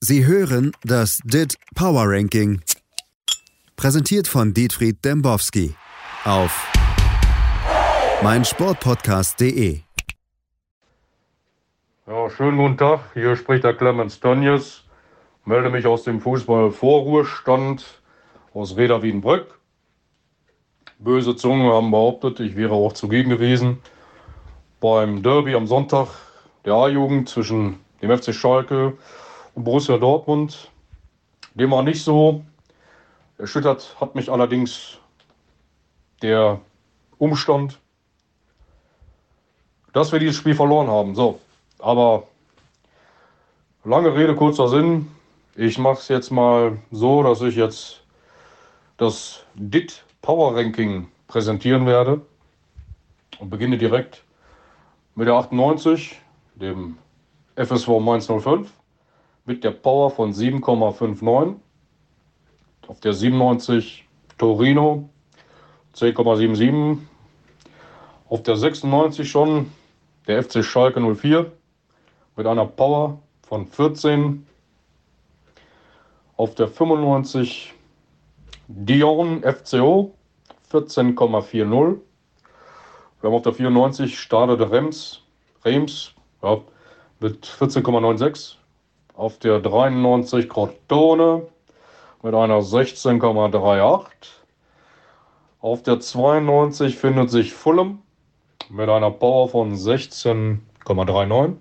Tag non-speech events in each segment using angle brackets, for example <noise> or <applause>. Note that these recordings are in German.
Sie hören das DIT Power Ranking. Präsentiert von Dietfried Dembowski auf meinsportpodcast.de. Ja, schönen guten Tag. Hier spricht der Clemens Tönjes. Melde mich aus dem Fußball-Vorruhestand aus Reda Wiedenbrück. Böse Zungen haben behauptet, ich wäre auch zugegen gewesen beim Derby am Sonntag der A-Jugend zwischen dem FC Schalke und Borussia Dortmund. Dem war nicht so. Erschüttert hat mich allerdings der Umstand, dass wir dieses Spiel verloren haben. So, aber lange Rede, kurzer Sinn. Ich mache es jetzt mal so, dass ich jetzt das DIT Power Ranking präsentieren werde und beginne direkt mit der 98, dem FSV Mainz 05 mit der Power von 7,59. Auf der 97 Torino 10,77. Auf der 96 schon der FC Schalke 04 mit einer Power von 14. Auf der 95 Dion FCO 14,40. Wir haben auf der 94 Stade de Rems, Reims ja, mit 14,96 auf der 93 Crotone mit einer 16,38. Auf der 92 findet sich Fulham mit einer Power von 16,39.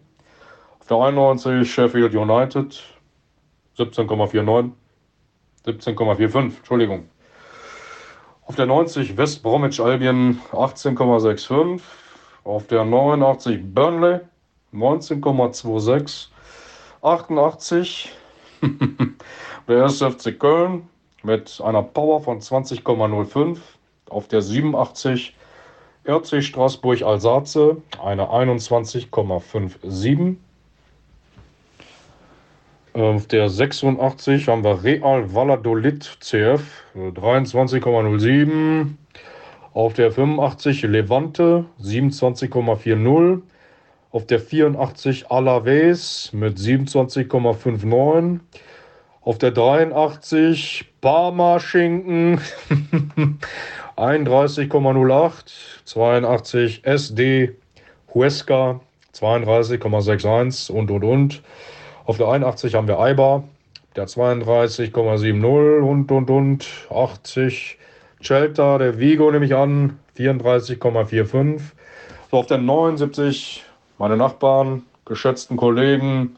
Auf der 91 Sheffield United 17,49. 17,45, Entschuldigung. Auf der 90 West Bromwich Albion 18,65. Auf der 89 Burnley 19,26. 88 <laughs> der 1. FC Köln mit einer Power von 20,05 auf der 87 RC Straßburg Alsace eine 21,57 auf der 86 haben wir Real Valladolid CF 23,07 auf der 85 Levante 27,40 auf der 84 Alaves mit 27,59. Auf der 83 Parma Schinken 31,08. 82 SD Huesca 32,61 und und und. Auf der 81 haben wir Eibar, der 32,70 und und und. 80 Celta, der Vigo nehme ich an, 34,45. So, auf der 79 meine Nachbarn, geschätzten Kollegen,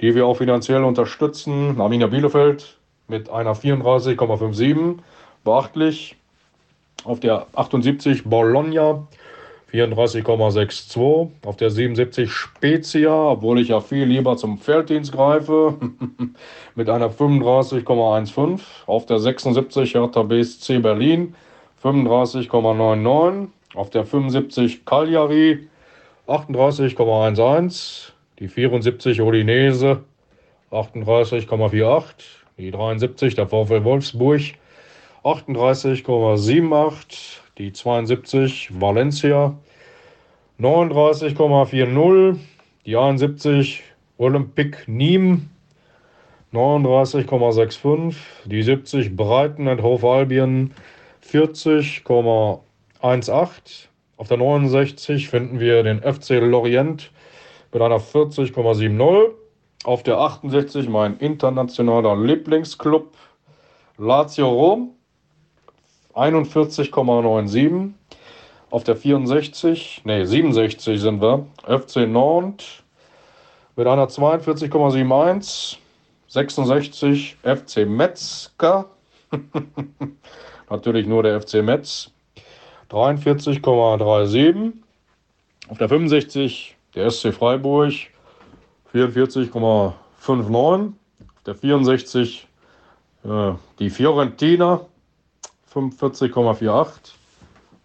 die wir auch finanziell unterstützen. Arminia Bielefeld mit einer 34,57, beachtlich. Auf der 78 Bologna 34,62. Auf der 77 Spezia, obwohl ich ja viel lieber zum Felddienst greife, <laughs> mit einer 35,15. Auf der 76 Hertha BSC Berlin 35,99. Auf der 75 Cagliari 38,11, die 74 Odinese 38,48, die 73 der VfL Wolfsburg 38,78, die 72 Valencia 39,40, die 71 Olympique Nîmes 39,65, die 70 Breiten und Hof Albion 40,18, auf der 69 finden wir den FC Lorient mit einer 40,70. Auf der 68 mein internationaler Lieblingsclub Lazio Rom 41,97. Auf der 64, nee, 67 sind wir, FC Nantes mit einer 42,71. 66 FC Metzger. <laughs> Natürlich nur der FC Metz 43,37. Auf der 65 der SC Freiburg 44,59. Auf der 64 äh, die Fiorentina 45,48.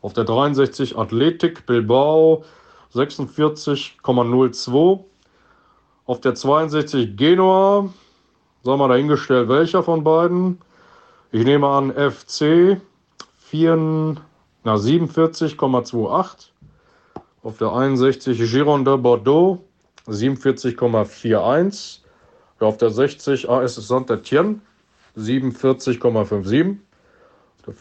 Auf der 63 Athletik Bilbao 46,02. Auf der 62 Genua, sagen wir dahingestellt, welcher von beiden. Ich nehme an FC 4, na 47,28. Auf der 61 Giron de Bordeaux 47,41. Ja, auf der 60 AS Saint-Etienne 47,57. Der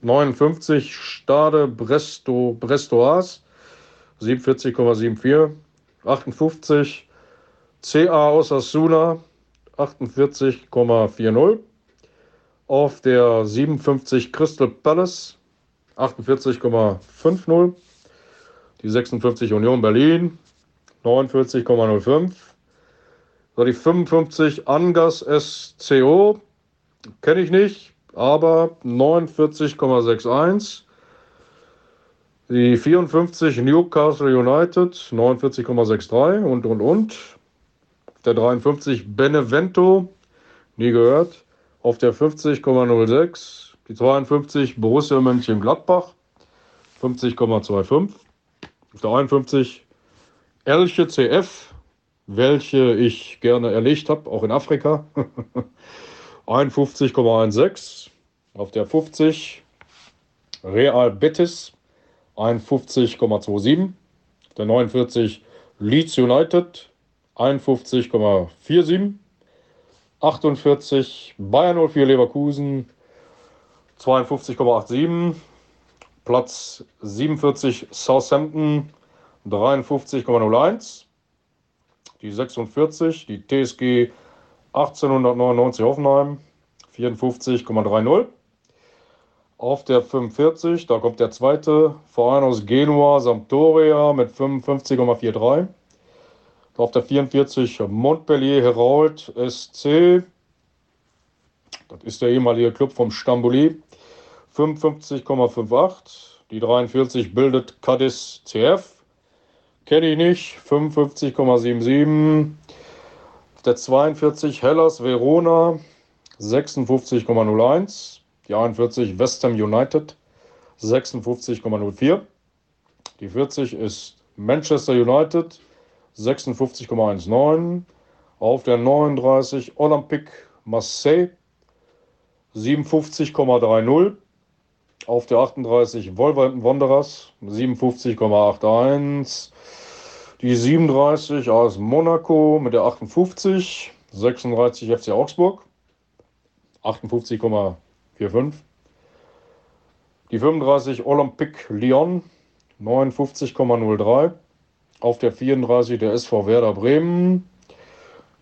59 Stade Bresto, Brestoas 47,74. 58 CA Osasuna 48,40. Auf der 57 Crystal Palace 48,50. Die 56 Union Berlin 49,05. So, die 55 Angas SCO kenne ich nicht, aber 49,61. Die 54 Newcastle United 49,63 und und und. Der 53 Benevento, nie gehört. Auf der 50,06. Die 52 Borussia Mönchengladbach 50,25. Auf der 51 Elche CF, welche ich gerne erlegt habe, auch in Afrika. <laughs> 51,16. Auf der 50 Real Betis 51,27. Der 49 Leeds United 51,47. 48 Bayern 04 Leverkusen 52,87. Platz 47 Southampton 53,01. Die 46, die TSG 1899 Hoffenheim 54,30. Auf der 45, da kommt der zweite Verein aus Genua, Sampdoria mit 55,43. Auf der 44 Montpellier Herald SC. Das ist der ehemalige Club vom Stamboli. 55,58. Die 43 bildet Cadiz CF. Kenne ich nicht. 55,77. Der 42 Hellas Verona 56,01. Die 41 West Ham United 56,04. Die 40 ist Manchester United 56,19. Auf der 39 Olympique Marseille 57,30. Auf der 38 Wolverhampton Wanderers 57,81. Die 37 aus Monaco mit der 58. 36 FC Augsburg 58,45. Die 35 Olympique Lyon 59,03. Auf der 34 der SV Werder Bremen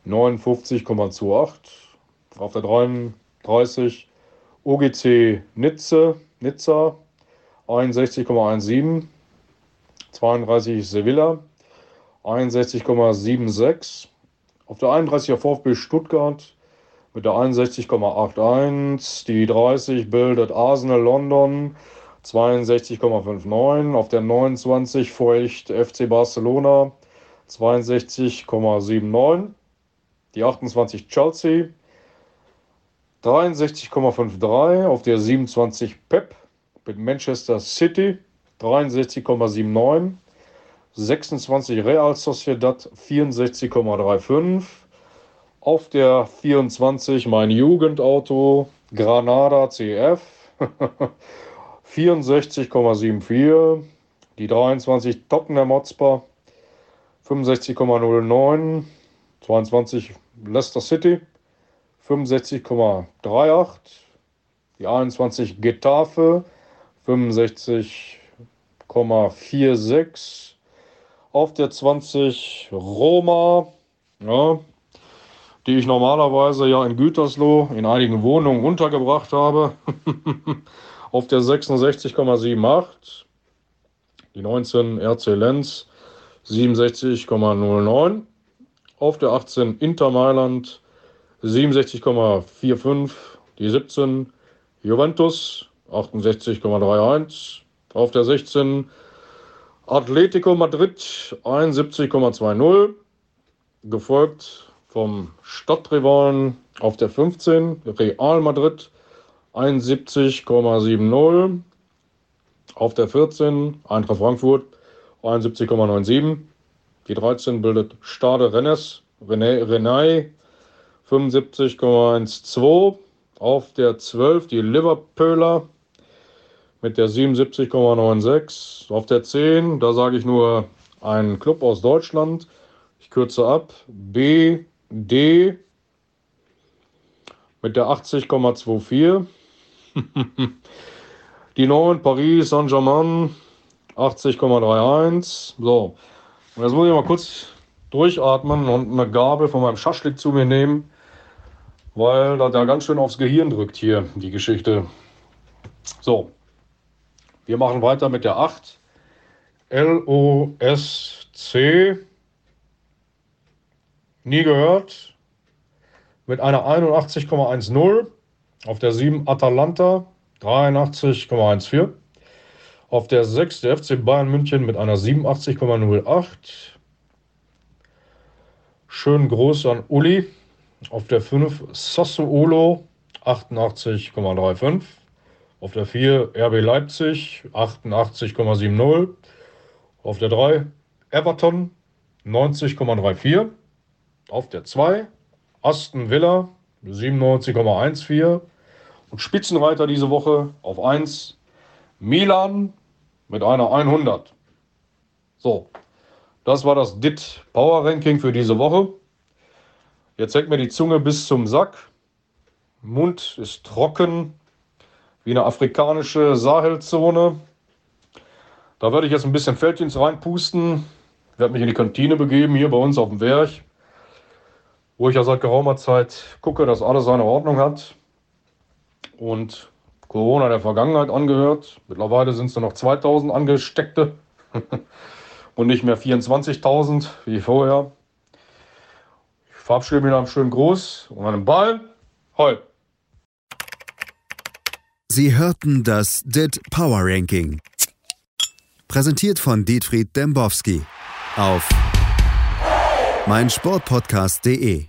59,28. Auf der 33 OGC Nizze, Nizza 61,17. 32 Sevilla 61,76. Auf der 31 VfB Stuttgart mit der 61,81. Die 30 bildet Arsenal London 62,59. Auf der 29 Feucht FC Barcelona 62,79. Die 28 Chelsea 63,53. Auf der 27 Pep mit Manchester City 63,79. 26 Real Sociedad 64,35. Auf der 24 mein Jugendauto Granada CF 64,74. <laughs> Die 23 Tottenham Hotspur 65,09. 22 Leicester City 65,38. Die 21 Getafe 65,46. Auf der 20 Roma, ja, die ich normalerweise ja in Gütersloh in einigen Wohnungen untergebracht habe. <laughs> Auf der 66,78. Die 19 RC Lenz 67,09. Auf der 18 Inter Mailand 67,45. Die 17 Juventus 68,31. Auf der 16 Atletico Madrid 71,20. Gefolgt vom Stadtrivalen auf der 15 Real Madrid 71,70. Auf der 14 Eintracht Frankfurt 71,97. Die 13 bildet Stade Rennes, René, Renai 75,12. Auf der 12 die Liverpooler mit der 77,96. Auf der 10, da sage ich nur ein Club aus Deutschland. Ich kürze ab. B D mit der 80,24. <laughs> Die 9 Paris Saint-Germain 80,31. So, und jetzt muss ich mal kurz durchatmen und eine Gabel von meinem Schaschlik zu mir nehmen, weil das da ganz schön aufs Gehirn drückt hier, die Geschichte. So, wir machen weiter mit der 8. L-O-S-C. Nie gehört. Mit einer 81,10. Auf der 7 Atalanta 83,14. Auf der 6 der FC Bayern München mit einer 87,08. Schönen Gruß an Uli. Auf der 5 Sassuolo 88,35. Auf der 4 RB Leipzig 88,70. Auf der 3 Everton 90,34. Auf der 2 Aston Villa 97,14. Und Spitzenreiter diese Woche auf 1 Milan mit einer 100. So, das war das DIT Power Ranking für diese Woche. Jetzt hängt mir die Zunge bis zum Sack. Mund ist trocken, wie eine afrikanische Sahelzone. Da werde ich jetzt ein bisschen Felddienst reinpusten. Ich werde mich in die Kantine begeben, hier bei uns auf dem Werk, wo ich ja seit geraumer Zeit gucke, dass alles seine Ordnung hat. Und Corona der Vergangenheit angehört. Mittlerweile sind es nur noch 2000 Angesteckte <laughs> und nicht mehr 24.000 wie vorher. Verabschiede mich nach einem schönen Gruß und einem Ball. Hoi! Sie hörten das DIT Power Ranking. Präsentiert von Dietfried Dembowski auf meinsportpodcast.de.